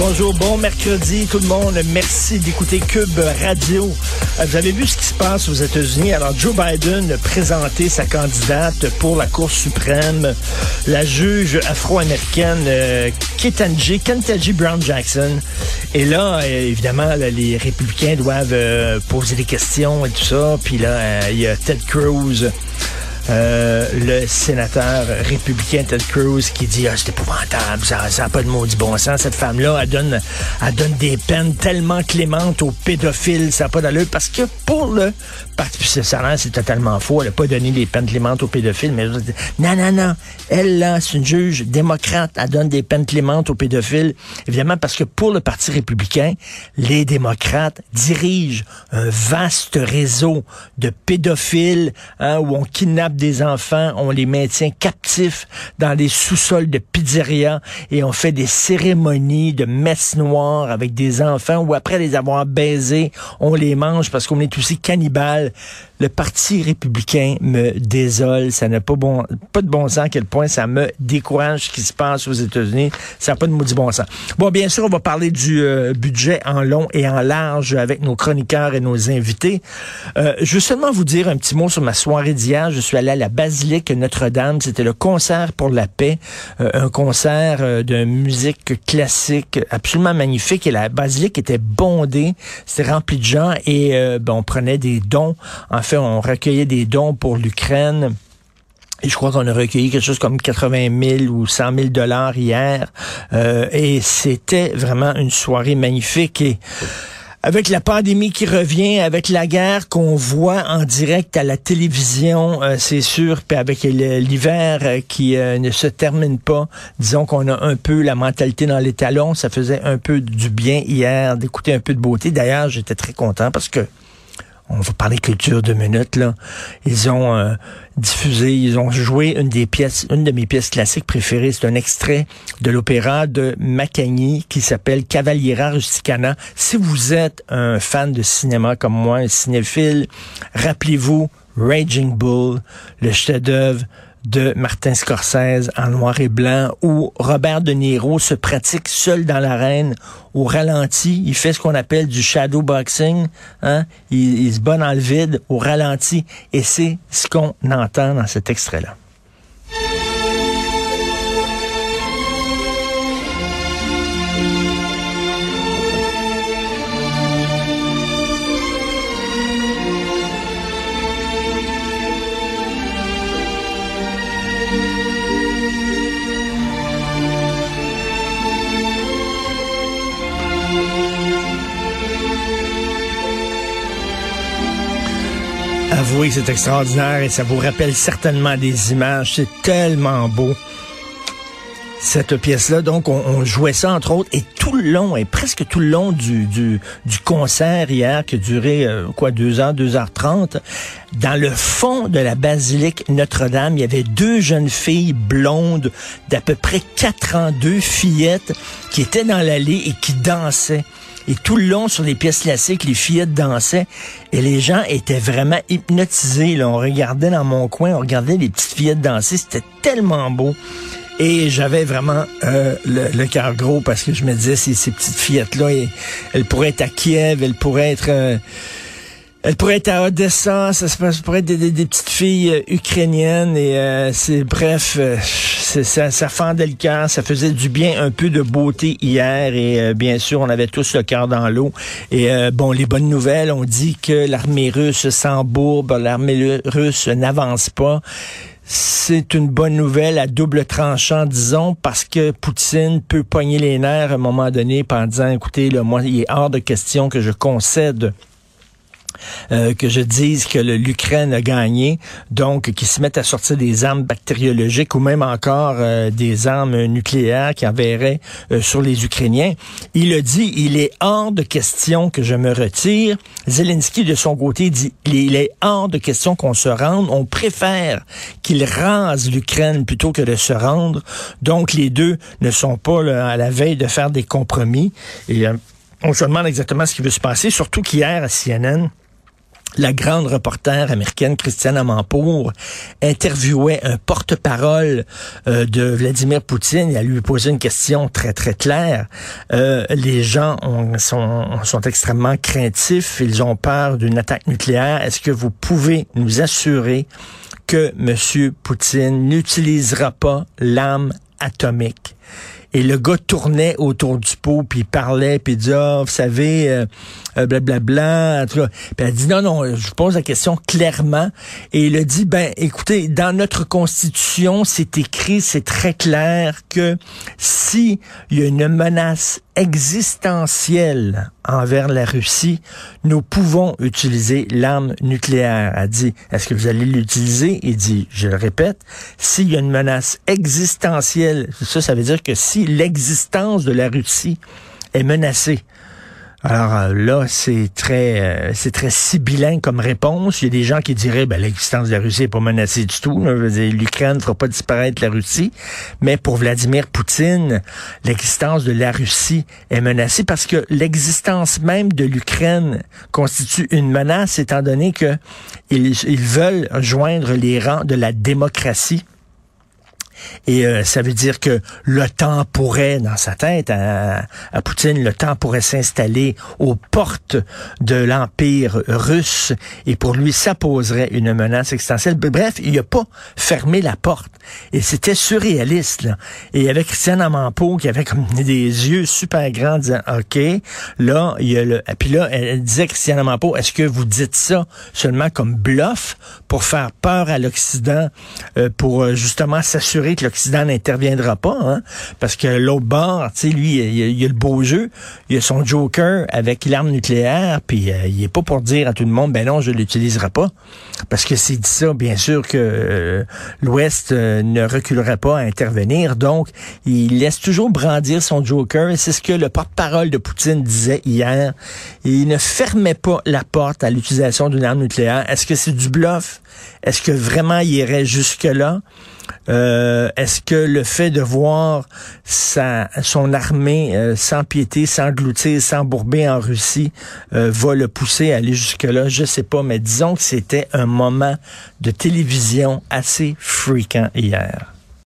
Bonjour, bon mercredi tout le monde. Merci d'écouter Cube Radio. Euh, Vous avez vu ce qui se passe aux États-Unis? Alors Joe Biden a présenté sa candidate pour la Cour suprême, la juge afro-américaine euh, Ketanji, Ketanji Brown Jackson. Et là, évidemment, les républicains doivent euh, poser des questions et tout ça. Puis là, il y a Ted Cruz. Euh, le sénateur républicain Ted Cruz qui dit ah, c'est épouvantable, ça n'a pas de maudit bon sens. Cette femme-là, elle donne, elle donne des peines tellement clémentes aux pédophiles, ça n'a pas d'allure. Parce que pour le c'est totalement faux, elle n'a pas donné des peines clémentes aux pédophiles, mais non, non, non, elle là, c'est une juge démocrate, elle donne des peines clémentes aux pédophiles. Évidemment, parce que pour le Parti républicain, les démocrates dirigent un vaste réseau de pédophiles hein, où on kidnappe des enfants, on les maintient captifs dans les sous-sols de pizzerias et on fait des cérémonies de messe noire avec des enfants où après les avoir baisés, on les mange parce qu'on est aussi cannibales. Le Parti républicain me désole. Ça n'a pas, bon, pas de bon sens à quel point ça me décourage ce qui se passe aux États-Unis. Ça n'a pas de maudit bon sens. Bon, bien sûr, on va parler du euh, budget en long et en large avec nos chroniqueurs et nos invités. Euh, je veux seulement vous dire un petit mot sur ma soirée d'hier. Je suis allé à la basilique Notre-Dame. C'était le concert pour la paix, euh, un concert euh, de musique classique absolument magnifique. Et la basilique était bondée, c'était rempli de gens et euh, ben, on prenait des dons. En fait, on recueillait des dons pour l'Ukraine. Et je crois qu'on a recueilli quelque chose comme 80 000 ou 100 000 dollars hier. Euh, et c'était vraiment une soirée magnifique. Et avec la pandémie qui revient, avec la guerre qu'on voit en direct à la télévision, euh, c'est sûr, puis avec l'hiver euh, qui ne se termine pas, disons qu'on a un peu la mentalité dans les talons, ça faisait un peu du bien hier d'écouter un peu de beauté. D'ailleurs, j'étais très content parce que on va parler culture deux minutes là. Ils ont euh, diffusé, ils ont joué une des pièces, une de mes pièces classiques préférées. C'est un extrait de l'opéra de Macagni qui s'appelle Cavaliera Rusticana. Si vous êtes un fan de cinéma comme moi, un cinéphile, rappelez-vous Raging Bull, le chef-d'œuvre de Martin Scorsese en noir et blanc où Robert De Niro se pratique seul dans l'arène au ralenti. Il fait ce qu'on appelle du shadow boxing. Hein? Il, il se bat dans le vide au ralenti et c'est ce qu'on entend dans cet extrait-là. Avouez que c'est extraordinaire et ça vous rappelle certainement des images. C'est tellement beau. Cette pièce-là, donc, on, on jouait ça entre autres, et tout le long, et presque tout le long du, du, du concert hier, qui a duré, euh, quoi, deux heures, deux heures trente, dans le fond de la basilique Notre-Dame, il y avait deux jeunes filles blondes d'à peu près quatre ans, deux fillettes, qui étaient dans l'allée et qui dansaient. Et tout le long, sur les pièces classiques, les fillettes dansaient et les gens étaient vraiment hypnotisés. Là. On regardait dans mon coin, on regardait les petites fillettes danser. C'était tellement beau. Et j'avais vraiment euh, le, le cœur gros parce que je me disais, ces, ces petites fillettes-là, elles, pourraient être à Kiev, elles pourraient être... euh, elles pourraient être à Odessa, ça, ça pourrait être des, petites filles euh, ukrainiennes et c'est bref, ça, ça fendait le cœur, ça faisait du bien, un peu de beauté hier et euh, bien sûr on avait tous le cœur dans l'eau. Et euh, bon, les bonnes nouvelles, on dit que l'armée russe s'embourbe, l'armée russe n'avance pas. C'est une bonne nouvelle à double tranchant, disons, parce que Poutine peut pogner les nerfs à un moment donné en disant, écoutez, là, moi, il est hors de question que je concède euh, que je dise que l'Ukraine a gagné, donc qui se mettent à sortir des armes bactériologiques ou même encore euh, des armes nucléaires qui enverraient euh, sur les Ukrainiens. Il a dit, il est hors de question que je me retire. Zelensky, de son côté, dit, il est hors de question qu'on se rende. On préfère qu'il rase l'Ukraine plutôt que de se rendre. Donc, les deux ne sont pas à la veille de faire des compromis. Et on se demande exactement ce qui veut se passer, surtout qu'hier à CNN, la grande reporter américaine Christiane Amanpour interviewait un porte-parole euh, de Vladimir Poutine et elle lui posait une question très très claire. Euh, les gens sont, sont extrêmement craintifs, ils ont peur d'une attaque nucléaire. Est-ce que vous pouvez nous assurer que M. Poutine n'utilisera pas l'arme atomique? Et le gars tournait autour du pot, puis il parlait, puis il dit, ah, vous savez, euh, euh, blablabla. En tout cas. Puis elle dit, non, non, je pose la question clairement. Et il a dit, ben, écoutez, dans notre Constitution, c'est écrit, c'est très clair que si il y a une menace existentielle envers la Russie, nous pouvons utiliser l'arme nucléaire. A dit, est-ce que vous allez l'utiliser? Il dit, je le répète, s'il y a une menace existentielle, ça, ça veut dire que si l'existence de la Russie est menacée, alors euh, là, c'est très euh, c'est très sibyllin comme réponse. Il y a des gens qui diraient ben l'existence de la Russie n'est pas menacée du tout. L'Ukraine ne fera pas disparaître la Russie. Mais pour Vladimir Poutine, l'existence de la Russie est menacée parce que l'existence même de l'Ukraine constitue une menace étant donné que ils veulent joindre les rangs de la démocratie. Et euh, ça veut dire que le temps pourrait, dans sa tête, à, Poutine, le temps pourrait s'installer aux portes de l'Empire russe. Et pour lui, ça poserait une menace existentielle. Bref, il n'a pas fermé la porte. Et c'était surréaliste. Là. Et avec Christiane Amanpo, qui avait comme des yeux super grands, disant, OK, là, il y a le... Puis là, elle disait, Christiane Amanpo, est-ce que vous dites ça seulement comme bluff pour faire peur à l'Occident, euh, pour euh, justement s'assurer que l'Occident n'interviendra pas, hein, parce que l'autre bord, tu lui, il, a le beau jeu, il a son Joker avec l'arme nucléaire, puis euh, il est pas pour dire à tout le monde, ben non, je l'utiliserai pas, parce que s'il dit ça, bien sûr que euh, l'Ouest euh, ne reculerait pas à intervenir, donc il laisse toujours brandir son Joker, c'est ce que le porte-parole de Poutine disait hier. Il ne fermait pas la porte à l'utilisation d'une arme nucléaire. Est-ce que c'est du bluff? Est-ce que vraiment il irait jusque-là? Euh, est-ce que le fait de voir sa, son armée euh, sans piété, s'engloutir, s'embourber en Russie euh, va le pousser à aller jusque-là? Je sais pas, mais disons que c'était un moment de télévision assez fréquent hier.